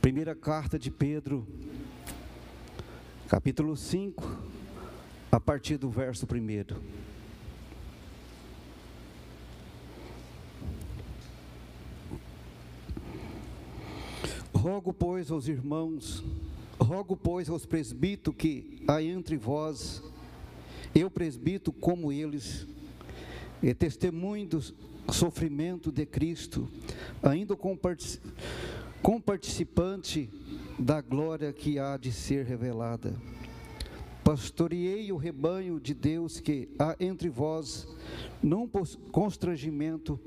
Primeira carta de Pedro, capítulo 5, a partir do verso 1. Rogo, pois, aos irmãos, rogo, pois, aos presbíteros que há entre vós, eu presbito como eles, e testemunho do sofrimento de Cristo, ainda com participante da glória que há de ser revelada. Pastoreei o rebanho de Deus que há entre vós, não por constrangimento,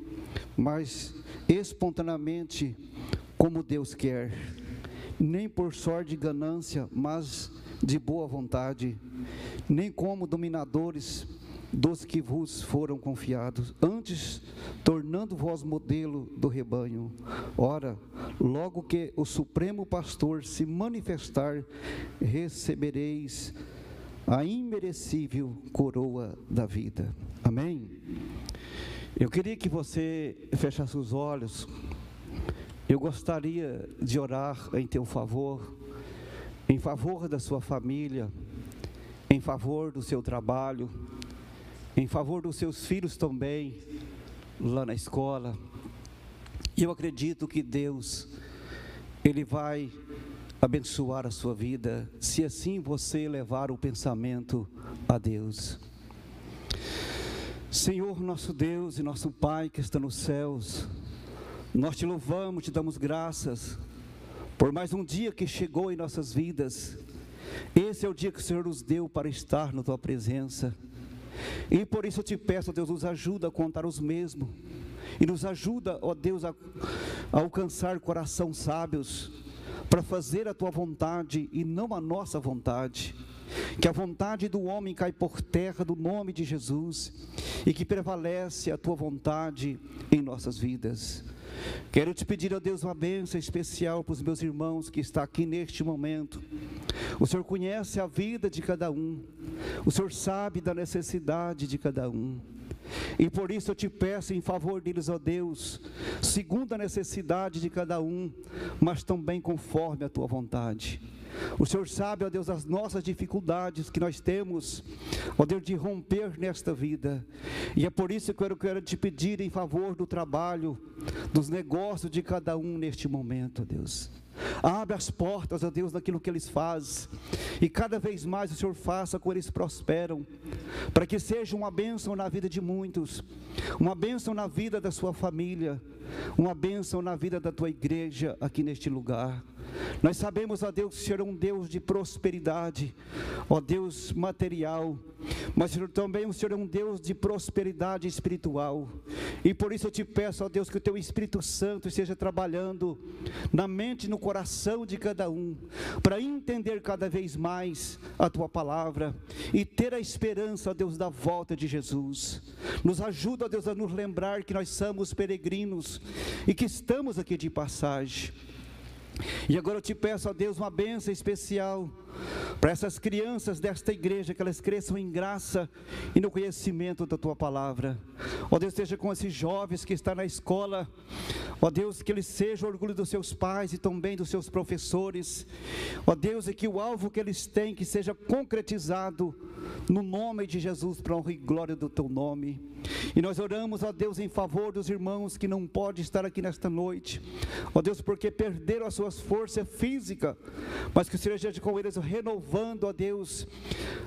mas espontaneamente como Deus quer, nem por sorte de ganância, mas de boa vontade, nem como dominadores dos que vos foram confiados, antes tornando vós modelo do rebanho. Ora, logo que o Supremo Pastor se manifestar, recebereis a imerecível coroa da vida. Amém? Eu queria que você fechasse os olhos eu gostaria de orar em teu favor, em favor da sua família, em favor do seu trabalho, em favor dos seus filhos também, lá na escola. E eu acredito que Deus, Ele vai abençoar a sua vida, se assim você levar o pensamento a Deus. Senhor, nosso Deus e nosso Pai que está nos céus, nós te louvamos, te damos graças por mais um dia que chegou em nossas vidas. Esse é o dia que o Senhor nos deu para estar na tua presença. E por isso eu te peço, Deus, nos ajuda a contar os mesmos. E nos ajuda, ó Deus, a, a alcançar coração sábios, para fazer a tua vontade e não a nossa vontade. Que a vontade do homem cai por terra do nome de Jesus e que prevalece a tua vontade em nossas vidas. Quero te pedir, a Deus, uma bênção especial para os meus irmãos que está aqui neste momento. O Senhor conhece a vida de cada um. O Senhor sabe da necessidade de cada um. E por isso eu te peço em favor deles, ó Deus, segundo a necessidade de cada um, mas também conforme a tua vontade. O Senhor sabe, ó Deus, as nossas dificuldades que nós temos, ó Deus, de romper nesta vida. E é por isso que eu quero te pedir em favor do trabalho, dos negócios de cada um neste momento, ó Deus. Abre as portas, ó Deus, daquilo que eles fazem. E cada vez mais o Senhor faça com eles prosperam. Para que seja uma bênção na vida de muitos. Uma bênção na vida da sua família. Uma bênção na vida da tua igreja aqui neste lugar. Nós sabemos, ó Deus, que o Senhor é um Deus de prosperidade, ó Deus material, mas Senhor, também o Senhor é um Deus de prosperidade espiritual. E por isso eu te peço, ó Deus, que o teu Espírito Santo esteja trabalhando na mente e no coração de cada um, para entender cada vez mais a tua palavra e ter a esperança, ó Deus, da volta de Jesus. Nos ajuda, ó Deus, a nos lembrar que nós somos peregrinos e que estamos aqui de passagem. E agora eu te peço a Deus uma benção especial para essas crianças desta igreja, que elas cresçam em graça e no conhecimento da tua palavra. Ó Deus, esteja com esses jovens que estão na escola. Ó Deus, que eles sejam orgulho dos seus pais e também dos seus professores. Ó Deus, e que o alvo que eles têm que seja concretizado no nome de Jesus, para honra e glória do teu nome. E nós oramos, ó Deus, em favor dos irmãos que não podem estar aqui nesta noite. Ó Deus, porque perderam as suas forças físicas, mas que o Senhor esteja com eles renovando, ó Deus,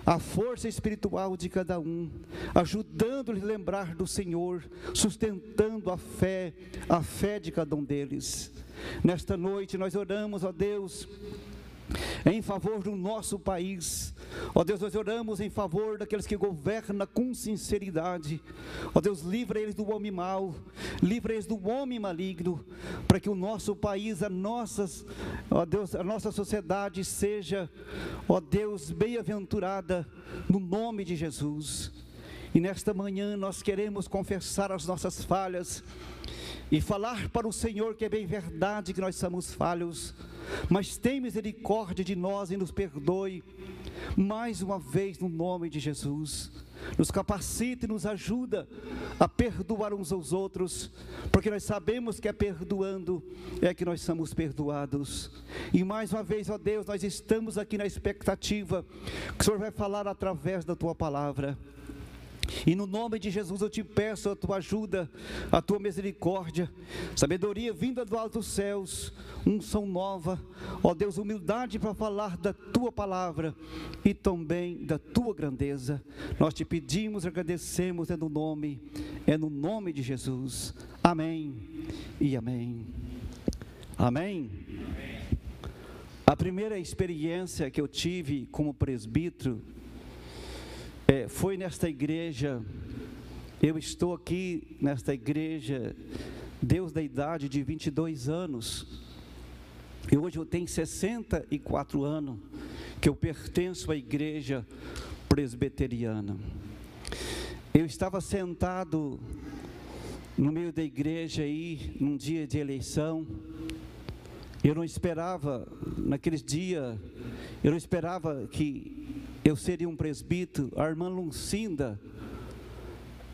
a força espiritual de cada um, ajudando-lhes a lembrar do Senhor, sustentando a fé, a fé de cada um deles. Nesta noite nós oramos, ó Deus, em favor do nosso país. Ó Deus, nós oramos em favor daqueles que governam com sinceridade. Ó Deus, livra eles do homem mau, livra eles do homem maligno, para que o nosso país, a nossas, ó Deus, a nossa sociedade seja, ó Deus, bem-aventurada no nome de Jesus. E nesta manhã nós queremos confessar as nossas falhas e falar para o Senhor que é bem verdade que nós somos falhos mas tem misericórdia de nós e nos perdoe, mais uma vez no nome de Jesus. nos capacita e nos ajuda a perdoar uns aos outros, porque nós sabemos que é perdoando é que nós somos perdoados. E mais uma vez, ó Deus, nós estamos aqui na expectativa que o Senhor vai falar através da tua palavra. E no nome de Jesus eu te peço a tua ajuda, a tua misericórdia, sabedoria vinda do alto dos céus, unção nova, ó Deus, humildade para falar da tua palavra e também da tua grandeza. Nós te pedimos e agradecemos é no nome, é no nome de Jesus. Amém e amém. Amém. A primeira experiência que eu tive como presbítero é, foi nesta igreja, eu estou aqui nesta igreja, Deus da idade de 22 anos, e hoje eu tenho 64 anos que eu pertenço à igreja presbiteriana. Eu estava sentado no meio da igreja aí, num dia de eleição, eu não esperava, naqueles dias, eu não esperava que eu seria um presbítero, a irmã Lucinda,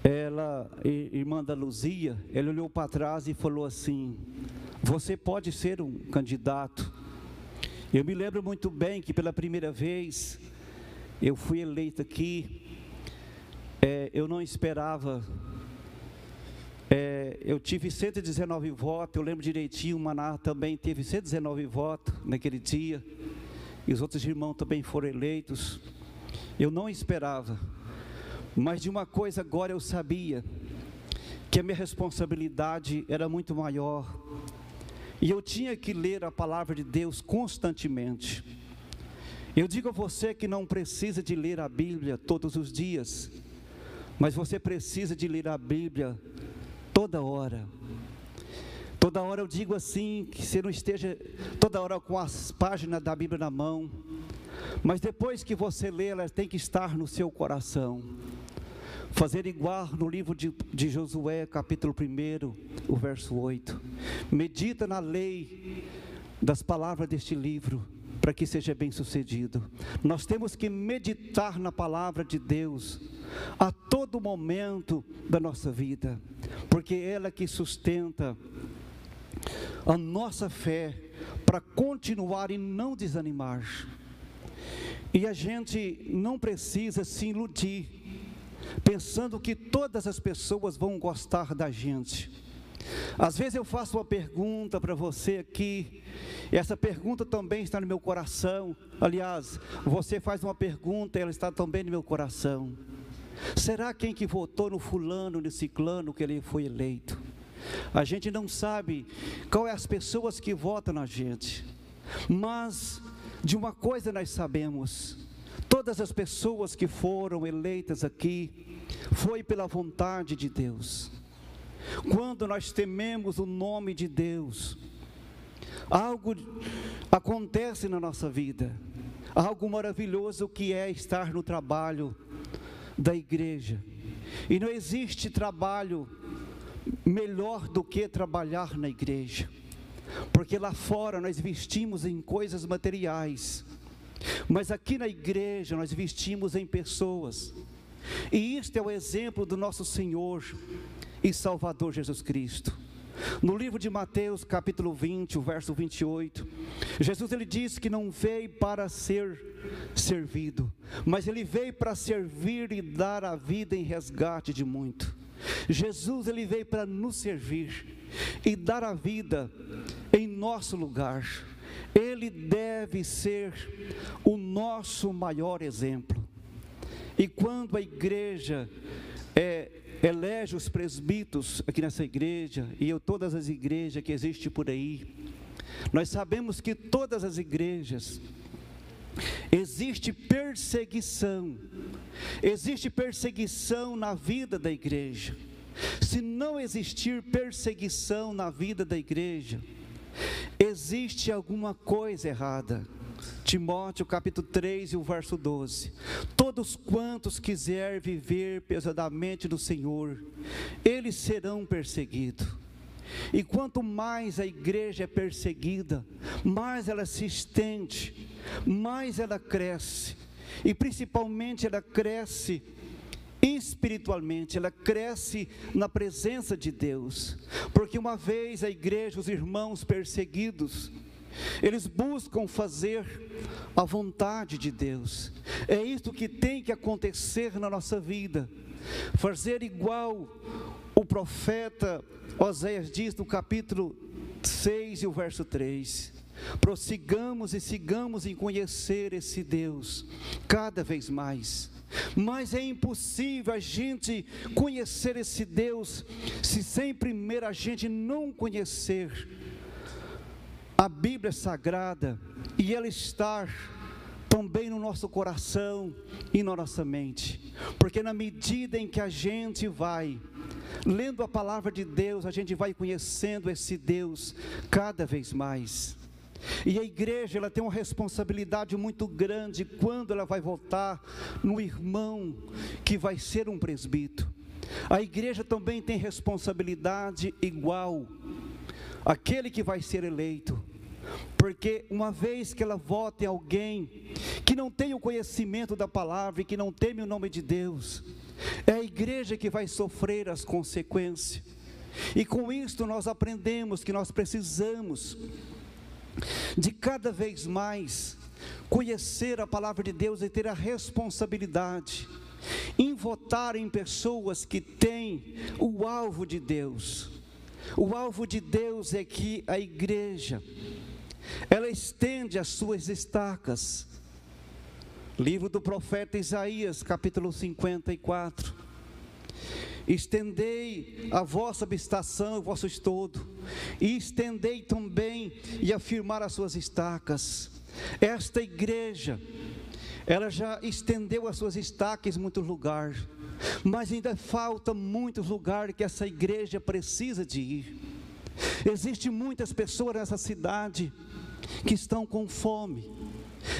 ela, irmã da Luzia, ela olhou para trás e falou assim: Você pode ser um candidato. Eu me lembro muito bem que pela primeira vez eu fui eleito aqui, é, eu não esperava. É, eu tive 119 votos, eu lembro direitinho, o Maná também teve 119 votos naquele dia, e os outros irmãos também foram eleitos. Eu não esperava, mas de uma coisa agora eu sabia, que a minha responsabilidade era muito maior, e eu tinha que ler a palavra de Deus constantemente. Eu digo a você que não precisa de ler a Bíblia todos os dias, mas você precisa de ler a Bíblia toda hora. Toda hora eu digo assim, que você não esteja toda hora com as páginas da Bíblia na mão, mas depois que você lê, ela tem que estar no seu coração. Fazer igual no livro de, de Josué, capítulo 1, o verso 8. Medita na lei das palavras deste livro, para que seja bem sucedido. Nós temos que meditar na palavra de Deus a todo momento da nossa vida, porque é ela que sustenta a nossa fé para continuar e não desanimar. E a gente não precisa se iludir, pensando que todas as pessoas vão gostar da gente. Às vezes eu faço uma pergunta para você aqui, essa pergunta também está no meu coração. Aliás, você faz uma pergunta, e ela está também no meu coração. Será quem que votou no fulano, no ciclano, que ele foi eleito? A gente não sabe qual é as pessoas que votam na gente, mas de uma coisa nós sabemos: todas as pessoas que foram eleitas aqui foi pela vontade de Deus. Quando nós tememos o nome de Deus, algo acontece na nossa vida, algo maravilhoso que é estar no trabalho da igreja. E não existe trabalho melhor do que trabalhar na igreja. Porque lá fora nós vestimos em coisas materiais, mas aqui na igreja nós vestimos em pessoas. E isto é o exemplo do nosso Senhor e Salvador Jesus Cristo. No livro de Mateus, capítulo 20, o verso 28, Jesus ele diz que não veio para ser servido, mas ele veio para servir e dar a vida em resgate de muito. Jesus ele veio para nos servir e dar a vida em nosso lugar. Ele deve ser o nosso maior exemplo. E quando a igreja é, elege os presbíteros aqui nessa igreja, e eu todas as igrejas que existem por aí, nós sabemos que todas as igrejas existe perseguição, existe perseguição na vida da igreja. Se não existir perseguição na vida da igreja, existe alguma coisa errada. Timóteo capítulo 3 e o verso 12. Todos quantos quiser viver pesadamente no Senhor, eles serão perseguidos. E quanto mais a igreja é perseguida, mais ela se estende, mais ela cresce. E principalmente ela cresce espiritualmente, ela cresce na presença de Deus, porque uma vez a igreja, os irmãos perseguidos, eles buscam fazer a vontade de Deus, é isso que tem que acontecer na nossa vida, fazer igual o profeta Oséias diz no capítulo 6 e o verso 3. Prossigamos e sigamos em conhecer esse Deus cada vez mais. Mas é impossível a gente conhecer esse Deus se sem primeiro a gente não conhecer a Bíblia Sagrada e ela estar também no nosso coração e na nossa mente. Porque na medida em que a gente vai lendo a palavra de Deus, a gente vai conhecendo esse Deus cada vez mais. E a igreja ela tem uma responsabilidade muito grande quando ela vai votar no irmão que vai ser um presbítero. A igreja também tem responsabilidade igual aquele que vai ser eleito. Porque uma vez que ela vota em alguém que não tem o conhecimento da palavra e que não teme o nome de Deus, é a igreja que vai sofrer as consequências. E com isto nós aprendemos que nós precisamos de cada vez mais conhecer a palavra de Deus e ter a responsabilidade em votar em pessoas que têm o alvo de Deus. O alvo de Deus é que a igreja ela estende as suas estacas. Livro do profeta Isaías, capítulo 54. Estendei a vossa habitação, o vosso estodo, e estendei também e afirmar as suas estacas. Esta igreja, ela já estendeu as suas estacas em muitos lugares, mas ainda falta muitos lugares que essa igreja precisa de ir. Existem muitas pessoas nessa cidade que estão com fome,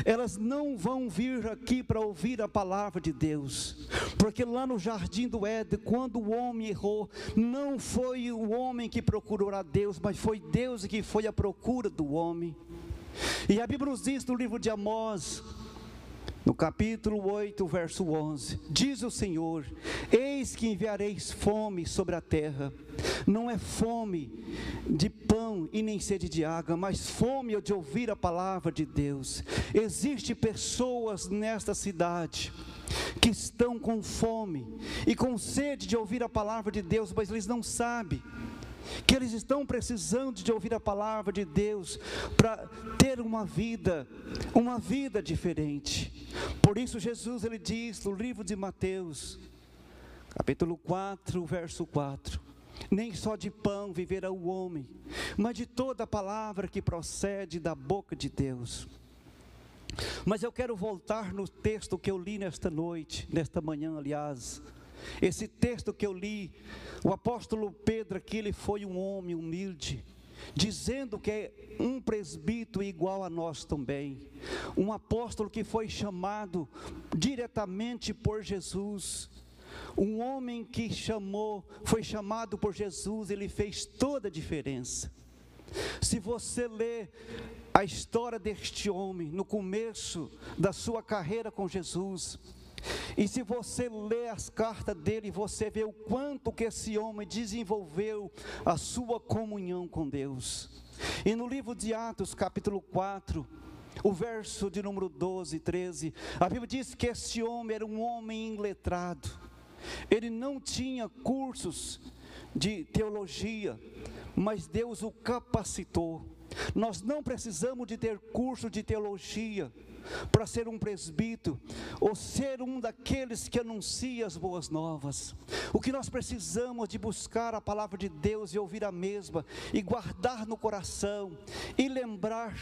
elas não vão vir aqui para ouvir a palavra de Deus, porque lá no jardim do Éden, quando o homem errou, não foi o homem que procurou a Deus, mas foi Deus que foi à procura do homem. E a Bíblia nos diz no livro de Amós, no capítulo 8, verso 11: Diz o Senhor: Eis que enviareis fome sobre a terra, não é fome de pão e nem sede de água, mas fome de ouvir a palavra de Deus. Existem pessoas nesta cidade que estão com fome e com sede de ouvir a palavra de Deus, mas eles não sabem que eles estão precisando de ouvir a palavra de Deus para ter uma vida, uma vida diferente. Por isso Jesus ele diz no livro de Mateus, capítulo 4, verso 4: Nem só de pão viverá o homem, mas de toda palavra que procede da boca de Deus. Mas eu quero voltar no texto que eu li nesta noite, nesta manhã, aliás, esse texto que eu li, o apóstolo Pedro aqui, ele foi um homem humilde, dizendo que é um presbítero igual a nós também, um apóstolo que foi chamado diretamente por Jesus, um homem que chamou, foi chamado por Jesus, ele fez toda a diferença. Se você ler a história deste homem no começo da sua carreira com Jesus, e se você lê as cartas dele, você vê o quanto que esse homem desenvolveu a sua comunhão com Deus. E no livro de Atos, capítulo 4, o verso de número 12 e 13, a Bíblia diz que esse homem era um homem iletrado. Ele não tinha cursos de teologia, mas Deus o capacitou. Nós não precisamos de ter curso de teologia para ser um presbítero ou ser um daqueles que anuncia as boas novas. O que nós precisamos de buscar a palavra de Deus e ouvir a mesma e guardar no coração e lembrar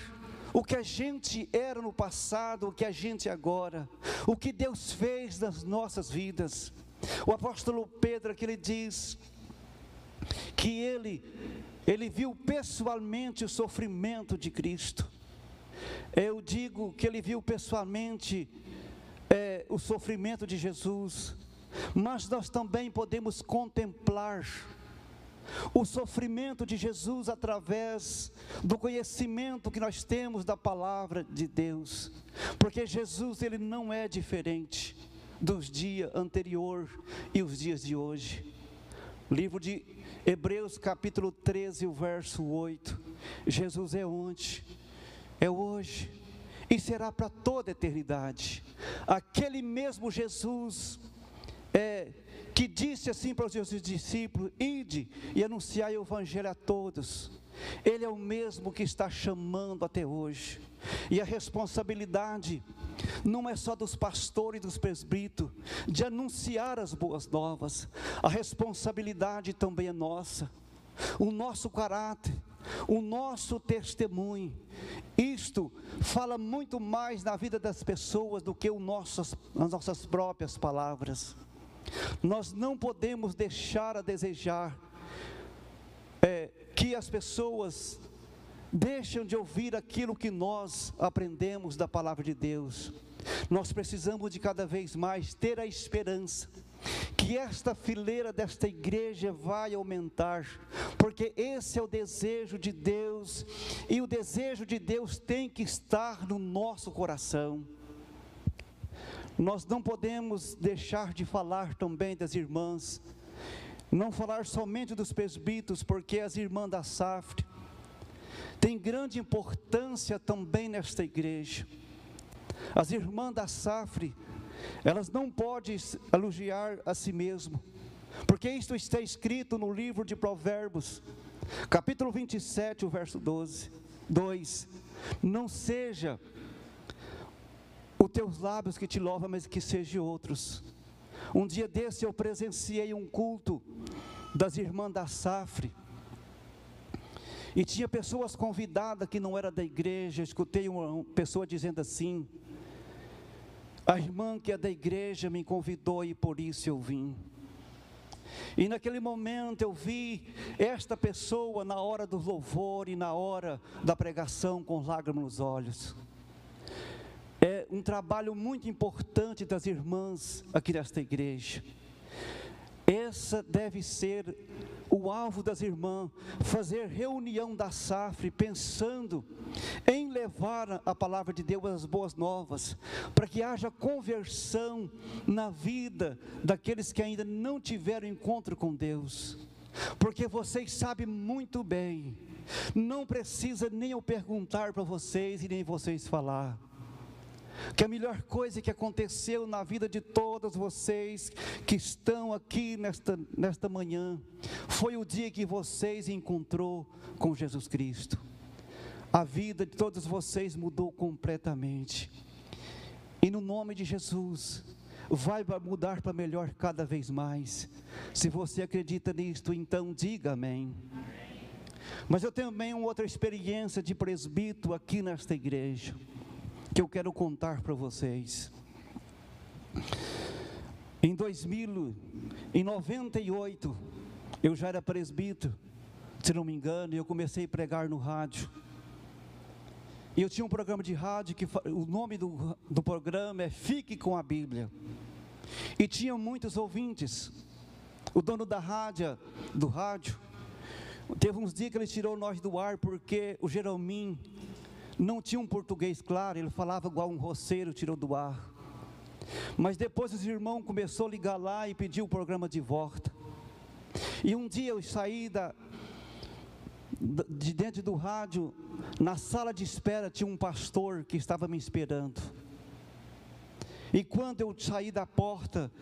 o que a gente era no passado, o que a gente é agora, o que Deus fez nas nossas vidas. O apóstolo Pedro aqui ele diz que ele ele viu pessoalmente o sofrimento de Cristo. Eu digo que ele viu pessoalmente é, o sofrimento de Jesus, mas nós também podemos contemplar o sofrimento de Jesus através do conhecimento que nós temos da palavra de Deus, porque Jesus ele não é diferente dos dias anterior e os dias de hoje. Livro de Hebreus, capítulo 13, o verso 8. Jesus é ontem, é hoje e será para toda a eternidade. Aquele mesmo Jesus é, que disse assim para os seus discípulos: Ide e anunciai o Evangelho a todos. Ele é o mesmo que está chamando até hoje. E a responsabilidade não é só dos pastores e dos presbíteros de anunciar as boas novas, a responsabilidade também é nossa. O nosso caráter, o nosso testemunho, isto fala muito mais na vida das pessoas do que o nossas, as nossas próprias palavras. Nós não podemos deixar a desejar é, que as pessoas deixam de ouvir aquilo que nós aprendemos da palavra de Deus. Nós precisamos de cada vez mais ter a esperança que esta fileira desta igreja vai aumentar, porque esse é o desejo de Deus, e o desejo de Deus tem que estar no nosso coração. Nós não podemos deixar de falar também das irmãs, não falar somente dos presbíteros, porque as irmãs da Safre têm grande importância também nesta igreja. As irmãs da Safre, elas não podem elogiar a si mesmo, porque isto está escrito no livro de Provérbios, capítulo 27, o verso 12, 2. Não seja os teus lábios que te louvam, mas que sejam outros. Um dia desse eu presenciei um culto das irmãs da Safre. E tinha pessoas convidadas que não era da igreja. Escutei uma pessoa dizendo assim: A irmã que é da igreja me convidou e por isso eu vim. E naquele momento eu vi esta pessoa na hora do louvor e na hora da pregação com lágrimas nos olhos é um trabalho muito importante das irmãs aqui nesta igreja. Essa deve ser o alvo das irmãs, fazer reunião da SAFRE, pensando em levar a palavra de Deus as boas novas, para que haja conversão na vida daqueles que ainda não tiveram encontro com Deus, porque vocês sabem muito bem, não precisa nem eu perguntar para vocês e nem vocês falar que a melhor coisa que aconteceu na vida de todos vocês que estão aqui nesta, nesta manhã foi o dia que vocês encontrou com Jesus Cristo. A vida de todos vocês mudou completamente. E no nome de Jesus, vai mudar para melhor cada vez mais. Se você acredita nisto, então diga amém. Mas eu tenho também uma outra experiência de presbítero aqui nesta igreja que eu quero contar para vocês. Em 2098, eu já era presbítero, se não me engano, e eu comecei a pregar no rádio. E eu tinha um programa de rádio que o nome do, do programa é Fique com a Bíblia. E tinha muitos ouvintes. O dono da rádio, do rádio, teve uns dias que ele tirou nós do ar porque o Jeromim não tinha um português claro, ele falava igual um roceiro, tirou do ar. Mas depois os irmãos começou a ligar lá e pedir o programa de volta. E um dia eu saí da, de dentro do rádio, na sala de espera tinha um pastor que estava me esperando. E quando eu saí da porta,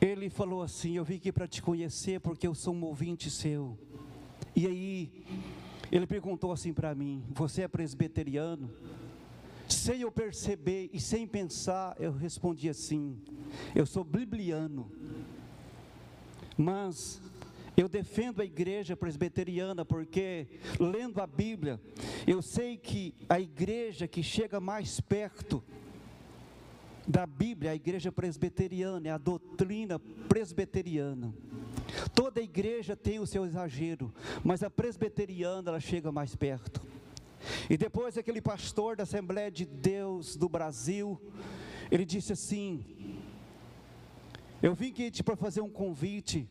ele falou assim: Eu vim aqui para te conhecer porque eu sou um ouvinte seu. E aí, ele perguntou assim para mim: Você é presbiteriano? Sem eu perceber e sem pensar, eu respondi assim: Eu sou bibliano. Mas eu defendo a igreja presbiteriana porque, lendo a Bíblia, eu sei que a igreja que chega mais perto da Bíblia, a igreja presbiteriana, é a doutrina presbiteriana. Toda igreja tem o seu exagero, mas a presbiteriana ela chega mais perto. E depois aquele pastor da Assembleia de Deus do Brasil, ele disse assim: Eu vim aqui para fazer um convite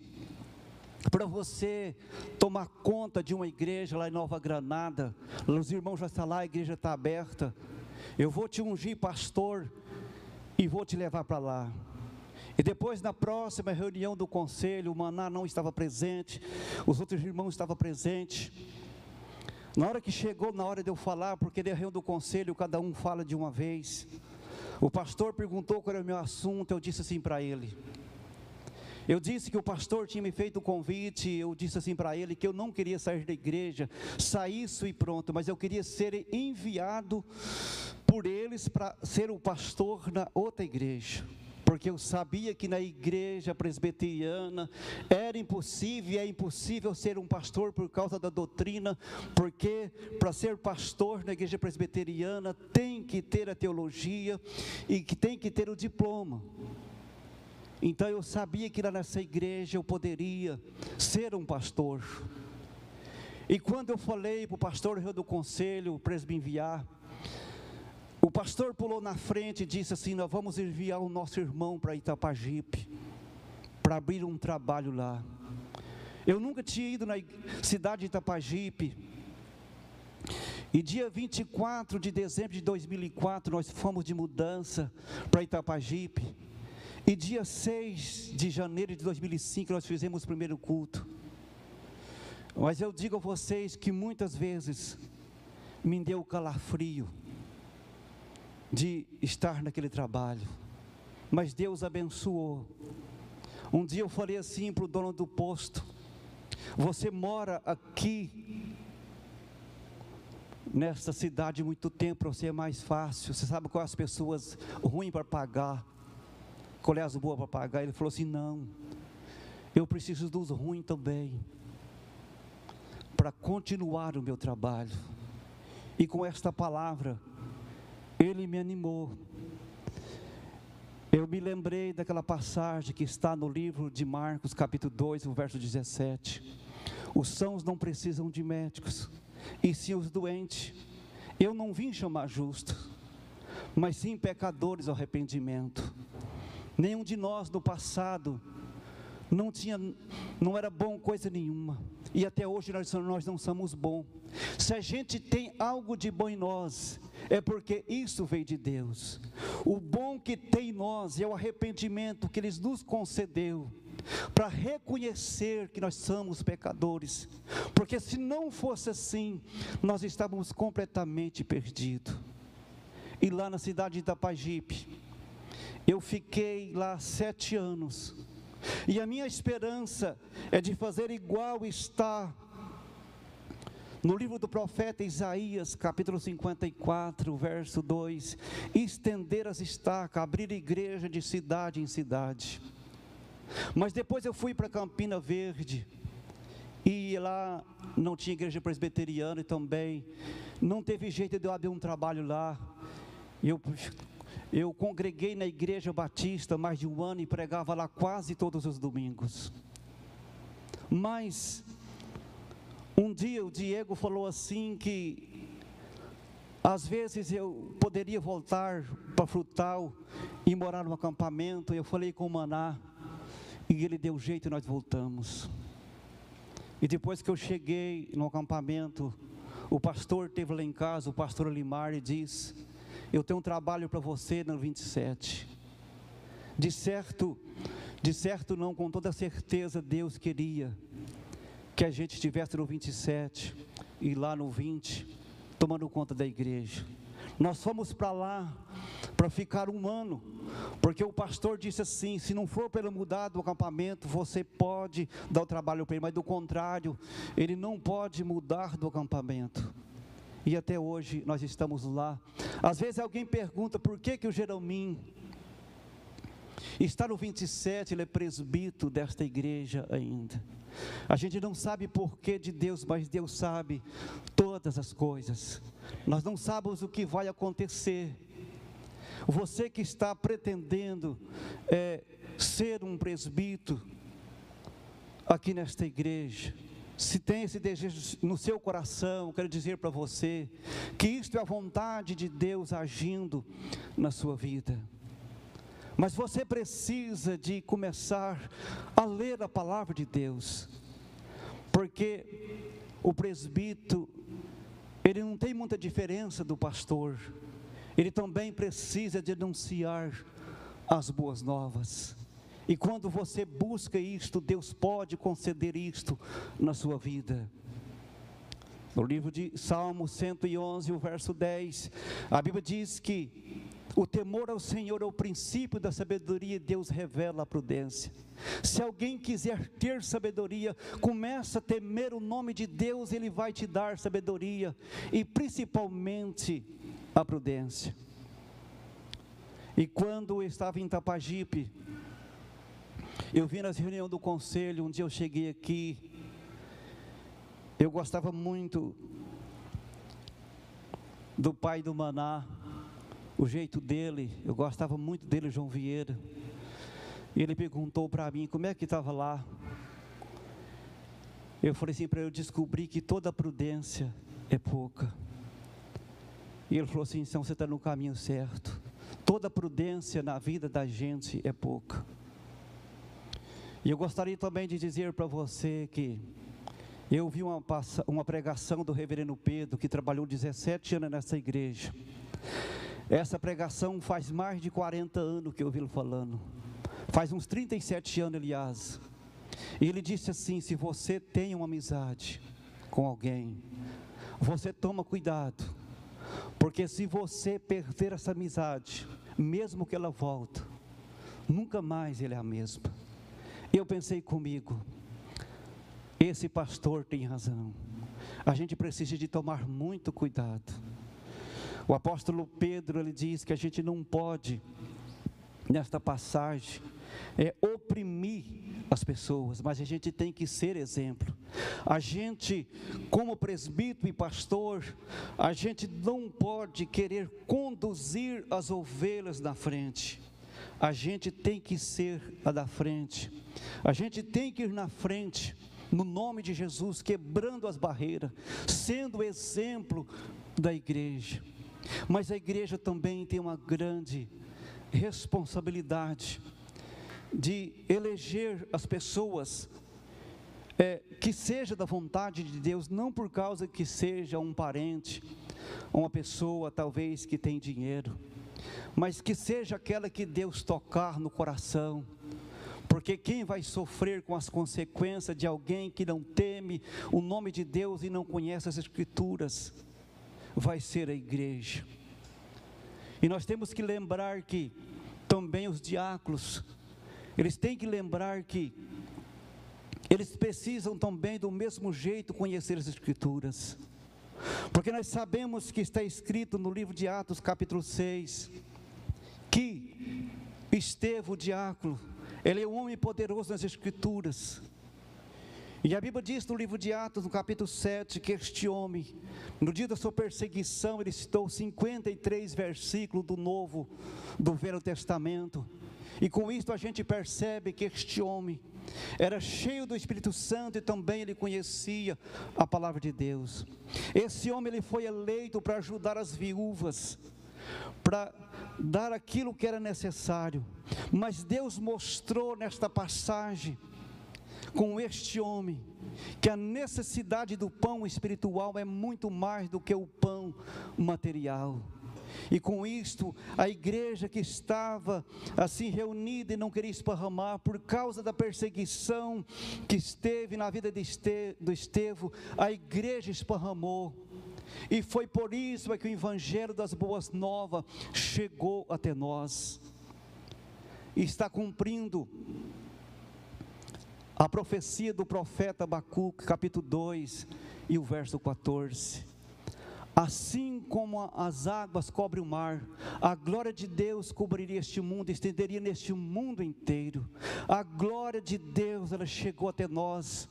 para você tomar conta de uma igreja lá em Nova Granada. Os irmãos já estão lá, a igreja está aberta. Eu vou te ungir pastor e vou te levar para lá. E depois, na próxima reunião do conselho, o Maná não estava presente, os outros irmãos estavam presentes. Na hora que chegou, na hora de eu falar, porque na reunião do conselho cada um fala de uma vez, o pastor perguntou qual era o meu assunto, eu disse assim para ele. Eu disse que o pastor tinha me feito o convite, eu disse assim para ele que eu não queria sair da igreja, sair isso e pronto, mas eu queria ser enviado por eles para ser o pastor na outra igreja porque eu sabia que na igreja presbiteriana era impossível e é impossível ser um pastor por causa da doutrina, porque para ser pastor na igreja presbiteriana tem que ter a teologia e que tem que ter o diploma. Então eu sabia que lá nessa igreja eu poderia ser um pastor. E quando eu falei para o pastor do conselho, o enviar, o pastor pulou na frente e disse assim: Nós vamos enviar o nosso irmão para Itapajipe, para abrir um trabalho lá. Eu nunca tinha ido na cidade de Itapajipe. E dia 24 de dezembro de 2004, nós fomos de mudança para Itapajipe. E dia 6 de janeiro de 2005, nós fizemos o primeiro culto. Mas eu digo a vocês que muitas vezes me deu calafrio de estar naquele trabalho, mas Deus abençoou. Um dia eu falei assim para o dono do posto: Você mora aqui, nesta cidade, muito tempo, você é mais fácil. Você sabe quais as pessoas ruins para pagar, qual é as boas para pagar? Ele falou assim: Não, eu preciso dos ruins também, para continuar o meu trabalho. E com esta palavra, ele me animou. Eu me lembrei daquela passagem que está no livro de Marcos, capítulo 2, o verso 17. Os sãos não precisam de médicos, e sim os doentes. Eu não vim chamar justos, mas sim pecadores ao arrependimento. Nenhum de nós no passado não tinha, não era bom coisa nenhuma. E até hoje nós, nós não somos bons. Se a gente tem algo de bom em nós, é porque isso veio de Deus. O bom que tem em nós é o arrependimento que Ele nos concedeu para reconhecer que nós somos pecadores, porque se não fosse assim, nós estávamos completamente perdidos. E lá na cidade de Itapajipe, eu fiquei lá sete anos, e a minha esperança é de fazer igual está no livro do profeta Isaías, capítulo 54, verso 2: estender as estacas, abrir igreja de cidade em cidade. Mas depois eu fui para Campina Verde, e lá não tinha igreja presbiteriana e também não teve jeito de eu abrir um trabalho lá. Eu, eu congreguei na igreja batista mais de um ano e pregava lá quase todos os domingos. Mas um dia o Diego falou assim que às vezes eu poderia voltar para Frutal e morar no acampamento. Eu falei com o Maná e ele deu jeito e nós voltamos. E depois que eu cheguei no acampamento, o pastor teve lá em casa, o pastor Limar, e disse: Eu tenho um trabalho para você no 27. De certo, de certo não, com toda certeza Deus queria que a gente estivesse no 27 e lá no 20, tomando conta da igreja. Nós fomos para lá para ficar um ano, porque o pastor disse assim: se não for pelo mudar do acampamento, você pode dar o trabalho para ele, mas do contrário, ele não pode mudar do acampamento. E até hoje nós estamos lá. Às vezes alguém pergunta por que, que o Jeromim está no 27, ele é presbítero desta igreja ainda. A gente não sabe porquê de Deus, mas Deus sabe todas as coisas. Nós não sabemos o que vai acontecer. Você que está pretendendo é, ser um presbítero aqui nesta igreja, se tem esse desejo no seu coração, quero dizer para você que isto é a vontade de Deus agindo na sua vida. Mas você precisa de começar a ler a palavra de Deus, porque o presbítero, ele não tem muita diferença do pastor, ele também precisa denunciar as boas novas. E quando você busca isto, Deus pode conceder isto na sua vida. No livro de Salmo 111, o verso 10, a Bíblia diz que o temor ao Senhor é o princípio da sabedoria e Deus revela a prudência. Se alguém quiser ter sabedoria, começa a temer o nome de Deus, Ele vai te dar sabedoria e principalmente a prudência. E quando eu estava em Tapajipe, eu vi nas reuniões do conselho, um dia eu cheguei aqui, eu gostava muito do pai do Maná, o jeito dele, eu gostava muito dele, João Vieira. Ele perguntou para mim como é que estava lá. Eu falei assim para ele, eu descobri que toda prudência é pouca. E ele falou assim: então você está no caminho certo. Toda prudência na vida da gente é pouca. E eu gostaria também de dizer para você que eu vi uma, uma pregação do reverendo Pedro, que trabalhou 17 anos nessa igreja. Essa pregação faz mais de 40 anos que eu ouvi falando. Faz uns 37 anos, aliás. E ele disse assim: se você tem uma amizade com alguém, você toma cuidado porque se você perder essa amizade, mesmo que ela volta, nunca mais ele é a mesma. Eu pensei comigo, esse pastor tem razão. A gente precisa de tomar muito cuidado. O apóstolo Pedro ele diz que a gente não pode nesta passagem é oprimir as pessoas, mas a gente tem que ser exemplo. A gente, como presbítero e pastor, a gente não pode querer conduzir as ovelhas na frente. A gente tem que ser a da frente. A gente tem que ir na frente, no nome de Jesus, quebrando as barreiras, sendo exemplo da igreja. Mas a igreja também tem uma grande responsabilidade de eleger as pessoas é, que seja da vontade de Deus, não por causa que seja um parente, uma pessoa talvez que tem dinheiro, mas que seja aquela que Deus tocar no coração, porque quem vai sofrer com as consequências de alguém que não teme o nome de Deus e não conhece as Escrituras, vai ser a igreja. E nós temos que lembrar que também os diáconos eles têm que lembrar que eles precisam também, do mesmo jeito, conhecer as Escrituras. Porque nós sabemos que está escrito no livro de Atos, capítulo 6, que Estevão, o diácono, ele é um homem poderoso nas Escrituras. E a Bíblia diz no livro de Atos, no capítulo 7, que este homem, no dia da sua perseguição, ele citou 53 versículos do Novo, do Velho Testamento. E com isso a gente percebe que este homem era cheio do Espírito Santo e também ele conhecia a palavra de Deus. Esse homem ele foi eleito para ajudar as viúvas, para dar aquilo que era necessário. Mas Deus mostrou nesta passagem com este homem que a necessidade do pão espiritual é muito mais do que o pão material. E com isto, a igreja que estava assim reunida e não queria esparramar por causa da perseguição que esteve na vida este, do Estevão, a igreja esparramou. E foi por isso que o evangelho das boas novas chegou até nós. E está cumprindo a profecia do profeta Abacuque, capítulo 2 e o verso 14. Assim como as águas cobrem o mar, a glória de Deus cobriria este mundo, estenderia neste mundo inteiro. A glória de Deus, ela chegou até nós,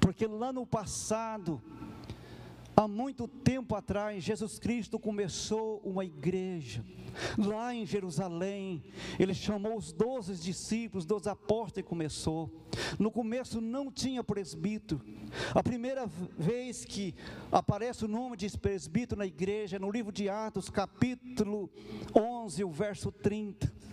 porque lá no passado, Há muito tempo atrás, Jesus Cristo começou uma igreja. Lá em Jerusalém, ele chamou os doze discípulos, doze apóstolos e começou. No começo não tinha presbítero. A primeira vez que aparece o nome de presbítero na igreja é no livro de Atos, capítulo 11, o verso 30.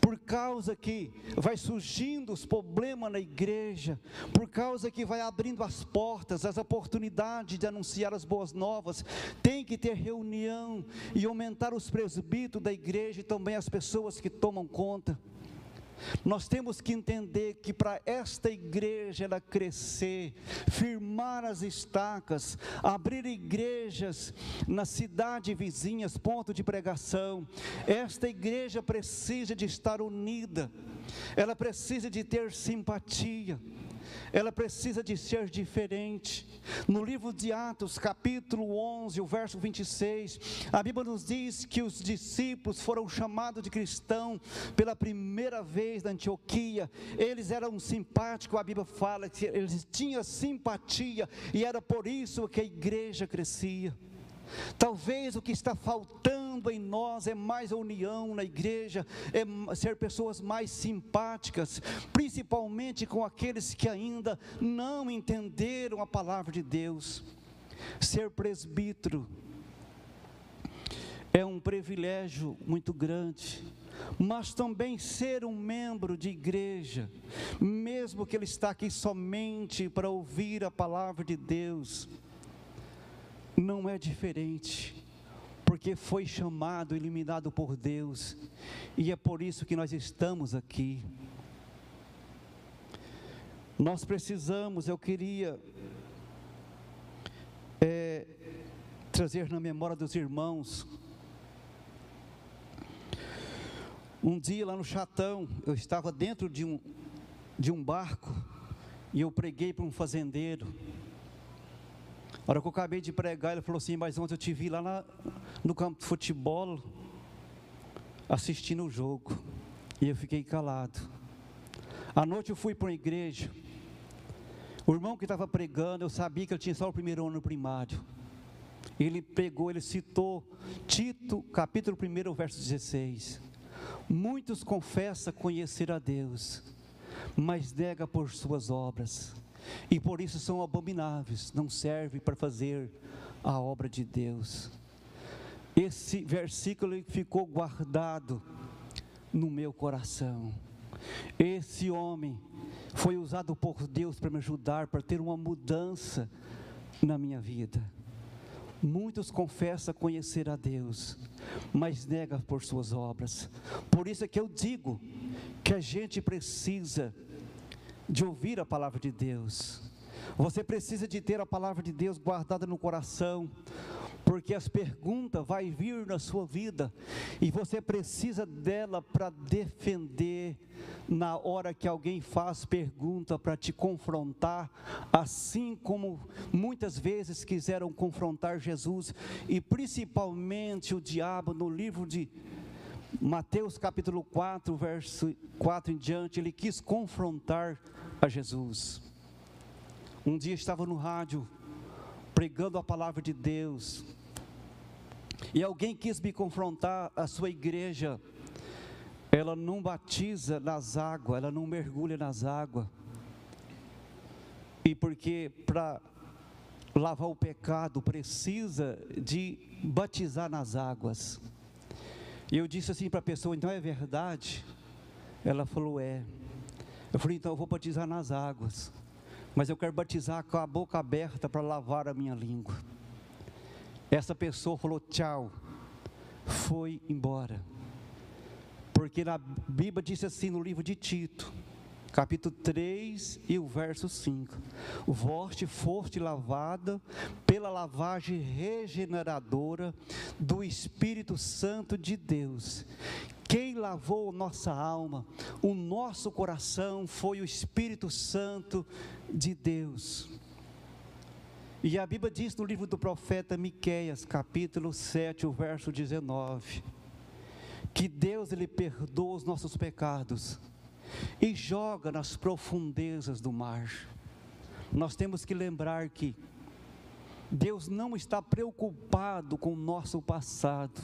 Por causa que vai surgindo os problemas na igreja, por causa que vai abrindo as portas, as oportunidades de anunciar as boas novas, tem que ter reunião e aumentar os presbíteros da igreja e também as pessoas que tomam conta. Nós temos que entender que para esta igreja ela crescer, firmar as estacas, abrir igrejas nas cidades vizinhas, ponto de pregação, esta igreja precisa de estar unida, ela precisa de ter simpatia ela precisa de ser diferente. No livro de Atos, capítulo 11, o verso 26, a Bíblia nos diz que os discípulos foram chamados de cristão pela primeira vez na Antioquia. Eles eram simpáticos, a Bíblia fala que eles tinham simpatia e era por isso que a igreja crescia. Talvez o que está faltando em nós é mais união na igreja, é ser pessoas mais simpáticas, principalmente com aqueles que ainda não entenderam a palavra de Deus. Ser presbítero é um privilégio muito grande, mas também ser um membro de igreja, mesmo que ele está aqui somente para ouvir a palavra de Deus, não é diferente, porque foi chamado, eliminado por Deus, e é por isso que nós estamos aqui. Nós precisamos, eu queria é, trazer na memória dos irmãos. Um dia lá no Chatão, eu estava dentro de um, de um barco e eu preguei para um fazendeiro. A hora que eu acabei de pregar, ele falou assim: Mas ontem eu te vi lá na, no campo de futebol, assistindo o jogo. E eu fiquei calado. À noite eu fui para uma igreja. O irmão que estava pregando, eu sabia que ele tinha só o primeiro ano primário. Ele pegou, ele citou Tito, capítulo 1, verso 16. Muitos confessam conhecer a Deus, mas nega por suas obras e por isso são abomináveis, não servem para fazer a obra de Deus. Esse versículo ficou guardado no meu coração. Esse homem foi usado por Deus para me ajudar, para ter uma mudança na minha vida. Muitos confessam conhecer a Deus, mas negam por suas obras. Por isso é que eu digo que a gente precisa de ouvir a palavra de Deus. Você precisa de ter a palavra de Deus guardada no coração, porque as perguntas vai vir na sua vida e você precisa dela para defender na hora que alguém faz pergunta para te confrontar, assim como muitas vezes quiseram confrontar Jesus e principalmente o diabo no livro de Mateus capítulo 4, verso 4 em diante, ele quis confrontar a Jesus. Um dia estava no rádio pregando a palavra de Deus. E alguém quis me confrontar, a sua igreja, ela não batiza nas águas, ela não mergulha nas águas. E porque para lavar o pecado precisa de batizar nas águas. E eu disse assim para a pessoa: então é verdade? Ela falou: é. Eu falei: então eu vou batizar nas águas, mas eu quero batizar com a boca aberta para lavar a minha língua. Essa pessoa falou: tchau, foi embora. Porque na Bíblia disse assim no livro de Tito: capítulo 3 e o verso 5. Voste foste lavada pela lavagem regeneradora do Espírito Santo de Deus. Quem lavou nossa alma, o nosso coração foi o Espírito Santo de Deus. E a Bíblia diz no livro do profeta Miqueias, capítulo 7, o verso 19, que Deus ele perdoa os nossos pecados e joga nas profundezas do mar. Nós temos que lembrar que Deus não está preocupado com o nosso passado.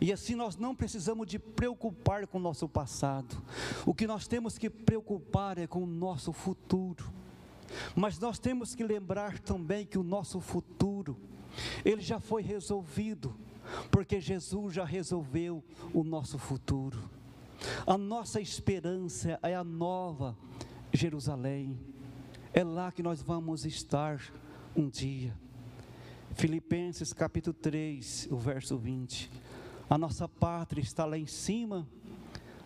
E assim nós não precisamos de preocupar com o nosso passado. O que nós temos que preocupar é com o nosso futuro. Mas nós temos que lembrar também que o nosso futuro, ele já foi resolvido, porque Jesus já resolveu o nosso futuro. A nossa esperança é a nova Jerusalém. É lá que nós vamos estar um dia. Filipenses capítulo 3, o verso 20. A nossa pátria está lá em cima,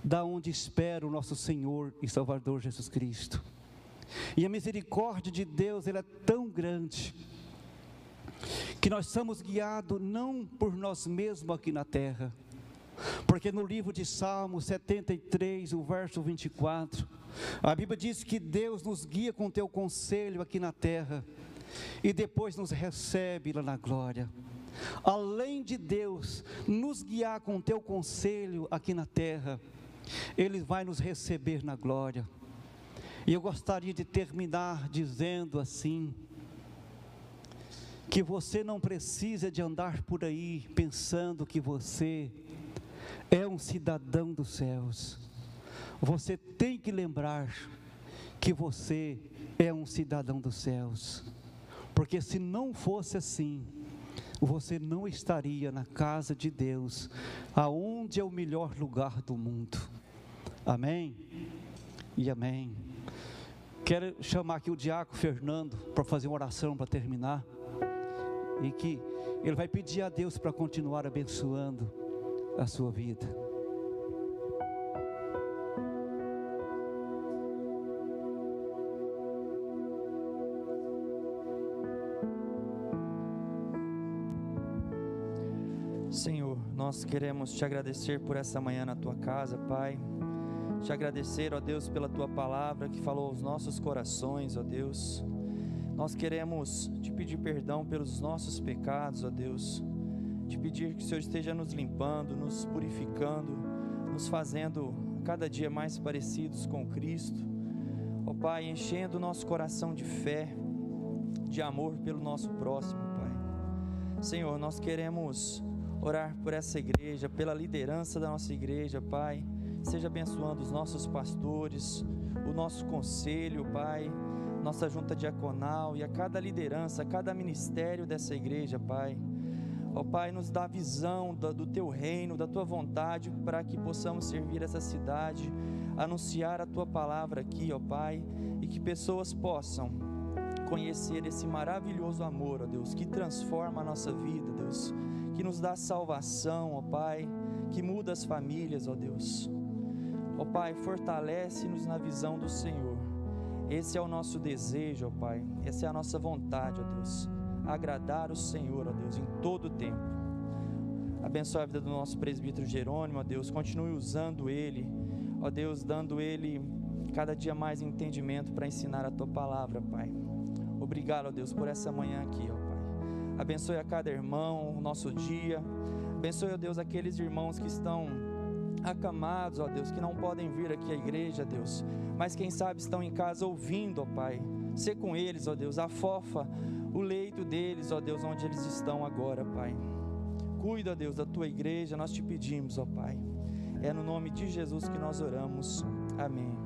da onde espera o nosso Senhor e Salvador Jesus Cristo. E a misericórdia de Deus, ela é tão grande, que nós somos guiados não por nós mesmos aqui na terra, porque no livro de Salmos 73, o verso 24, a Bíblia diz que Deus nos guia com teu conselho aqui na terra e depois nos recebe lá na glória. Além de Deus nos guiar com teu conselho aqui na terra, Ele vai nos receber na glória. E eu gostaria de terminar dizendo assim: que você não precisa de andar por aí pensando que você é um cidadão dos céus. Você tem que lembrar que você é um cidadão dos céus. Porque se não fosse assim, você não estaria na casa de Deus, aonde é o melhor lugar do mundo. Amém? E amém. Quero chamar aqui o diácono Fernando para fazer uma oração para terminar. E que ele vai pedir a Deus para continuar abençoando a sua vida. Senhor, nós queremos te agradecer por essa manhã na tua casa, Pai. Te agradecer, ó Deus, pela tua palavra que falou aos nossos corações, ó Deus. Nós queremos te pedir perdão pelos nossos pecados, ó Deus te pedir que o Senhor esteja nos limpando, nos purificando, nos fazendo cada dia mais parecidos com Cristo. Ó Pai, enchendo o nosso coração de fé, de amor pelo nosso próximo, Pai. Senhor, nós queremos orar por essa igreja, pela liderança da nossa igreja, Pai. Seja abençoando os nossos pastores, o nosso conselho, Pai, nossa junta diaconal e a cada liderança, a cada ministério dessa igreja, Pai. Ó Pai, nos dá visão do, Teu reino, da Tua vontade, para que possamos servir essa cidade, anunciar a Tua palavra aqui, ó Pai, e que pessoas possam conhecer esse maravilhoso amor, ó Deus, que transforma a nossa vida, Deus, que nos dá salvação, ó Pai, que muda as famílias, ó Deus. Ó Pai, fortalece-nos na visão do Senhor. Esse é o nosso desejo, ó Pai, essa é a nossa vontade, ó Deus agradar o Senhor, ó Deus, em todo o tempo. Abençoe a vida do nosso presbítero Jerônimo, ó Deus, continue usando ele, ó Deus, dando ele cada dia mais entendimento para ensinar a tua palavra, Pai. Obrigado, ó Deus, por essa manhã aqui, ó Pai. Abençoe a cada irmão, o nosso dia. Abençoe, ó Deus, aqueles irmãos que estão acamados, ó Deus, que não podem vir aqui à igreja, Deus, mas quem sabe estão em casa ouvindo, ó Pai. Ser com eles, ó Deus, afofa o leito deles, ó Deus, onde eles estão agora, Pai. Cuida, Deus, da tua igreja, nós te pedimos, ó Pai. É no nome de Jesus que nós oramos. Amém.